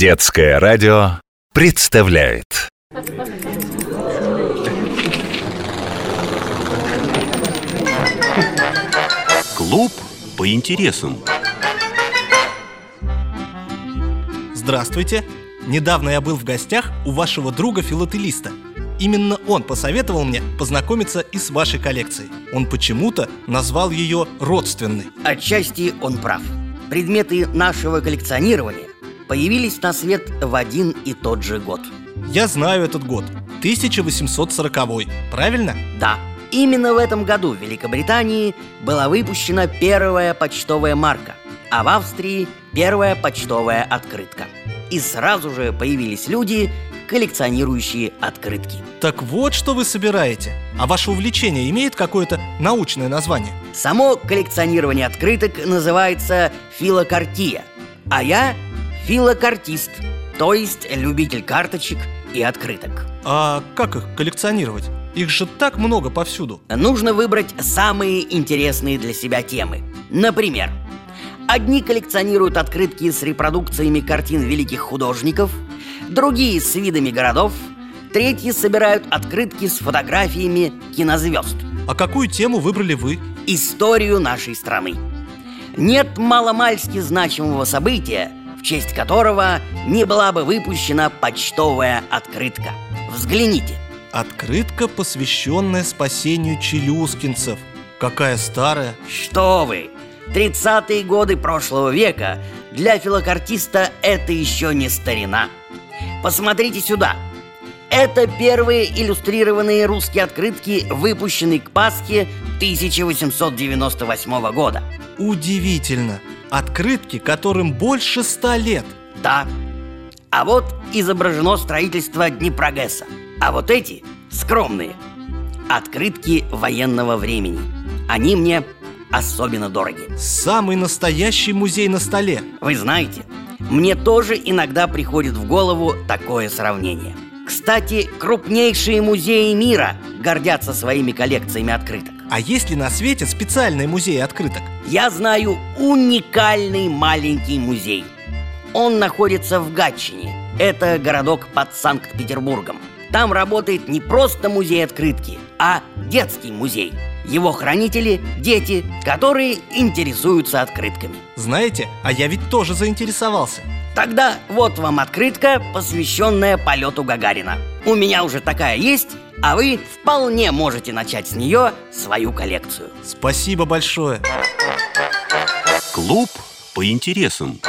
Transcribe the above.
Детское радио представляет Клуб по интересам. Здравствуйте! Недавно я был в гостях у вашего друга филателиста. Именно он посоветовал мне познакомиться и с вашей коллекцией. Он почему-то назвал ее родственной. Отчасти он прав. Предметы нашего коллекционирования появились на свет в один и тот же год. Я знаю этот год. 1840 правильно? Да, именно в этом году в Великобритании была выпущена первая почтовая марка, а в Австрии первая почтовая открытка. И сразу же появились люди, коллекционирующие открытки. Так вот, что вы собираете. А ваше увлечение имеет какое-то научное название? Само коллекционирование открыток называется филокартия, а я филокартист, то есть любитель карточек и открыток. А как их коллекционировать? Их же так много повсюду. Нужно выбрать самые интересные для себя темы. Например, одни коллекционируют открытки с репродукциями картин великих художников, другие с видами городов, третьи собирают открытки с фотографиями кинозвезд. А какую тему выбрали вы? Историю нашей страны. Нет маломальски значимого события, в честь которого не была бы выпущена почтовая открытка. Взгляните. Открытка, посвященная спасению челюскинцев. Какая старая. Что вы? 30-е годы прошлого века для филокартиста это еще не старина. Посмотрите сюда. Это первые иллюстрированные русские открытки, выпущенные к Пасхе 1898 года. Удивительно. Открытки, которым больше ста лет. Да. А вот изображено строительство Днепрогэса. А вот эти скромные. Открытки военного времени. Они мне особенно дороги. Самый настоящий музей на столе. Вы знаете, мне тоже иногда приходит в голову такое сравнение. Кстати, крупнейшие музеи мира гордятся своими коллекциями открыток. А есть ли на свете специальные музеи открыток? Я знаю уникальный маленький музей. Он находится в Гатчине. Это городок под Санкт-Петербургом. Там работает не просто музей открытки, а детский музей. Его хранители – дети, которые интересуются открытками. Знаете, а я ведь тоже заинтересовался. Тогда вот вам открытка, посвященная полету Гагарина. У меня уже такая есть, а вы вполне можете начать с нее свою коллекцию. Спасибо большое. Клуб по интересам.